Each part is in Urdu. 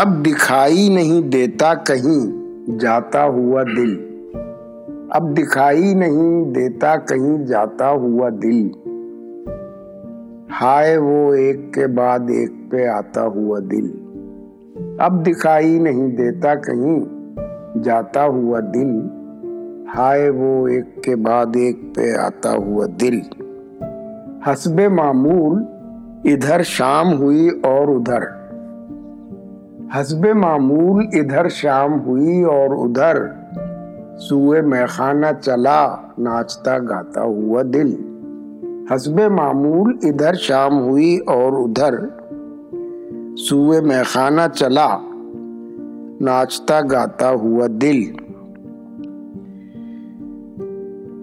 اب دکھائی نہیں دیتا کہیں، جاتا ہوا دل۔ اب دکھائی نہیں دیتا کہیں، جاتا ہوا دل۔ ہائے وہ ایک کے بعد ایک پہ آتا ہوا دل۔ اب دکھائی نہیں دیتا کہیں، جاتا ہوا دل۔ ہائے وہ ایک کے بعد ایک پہ آتا ہوا دل۔ حسب معمول، ادھر شام ہوئی اور ادھر۔ حسب معمول ادھر شام ہوئی اور ادھر سوئے میخانہ چلا، ناچتا گاتا ہوا دل۔ حسب معمول ادھر شام ہوئی اور ادھر سوئے میخانہ چلا، ناچتا گاتا ہوا دل۔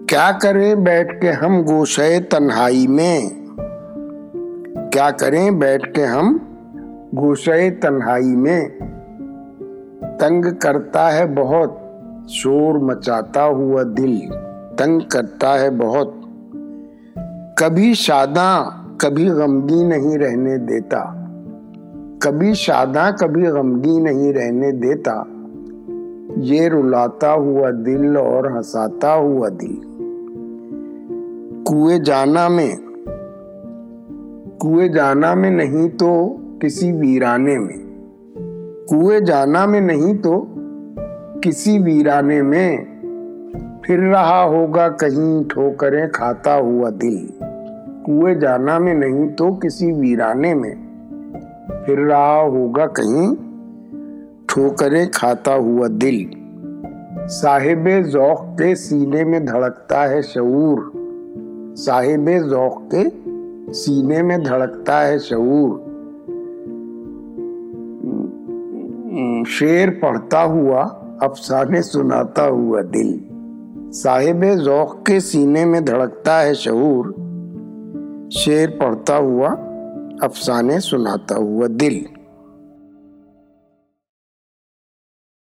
کیا کریں بیٹھ کے ہم گوشے تنہائی میں؟ کیا کریں بیٹھ کے ہم گوشے تنہائی میں تنگ کرتا ہے بہت، شور مچاتا ہوا دل تنگ کرتا ہے بہت۔ کبھی شاداں، کبھی غمگی نہیں رہنے دیتا۔ کبھی شاداں، کبھی غمگی نہیں رہنے دیتا۔ یہ رلاتا ہوا دل اور ہنساتا ہوا دل۔ کوئے جانا میں، کوئے جانا میں نہیں تو کسی ویرانے میں۔ کوئے جانا میں نہیں تو کسی ویرانے میں۔ پھر رہا ہوگا کہیں ٹھوکریں کھاتا ہوا دل۔ کوئے جانا میں نہیں تو کسی ویرانے میں۔ پھر رہا ہوگا کہیں ٹھوکریں کھاتا ہوا دل۔ صاحب ذوق کے سینے میں دھڑکتا ہے شعور۔ صاحب ذوق کے سینے میں دھڑکتا ہے شعور۔ شعر پڑھتا ہوا، افسانے سناتا ہوا دل۔ صاحب ذوق کے سینے میں دھڑکتا ہے شعور۔ شعر پڑھتا ہوا، افسانے سناتا ہوا دل۔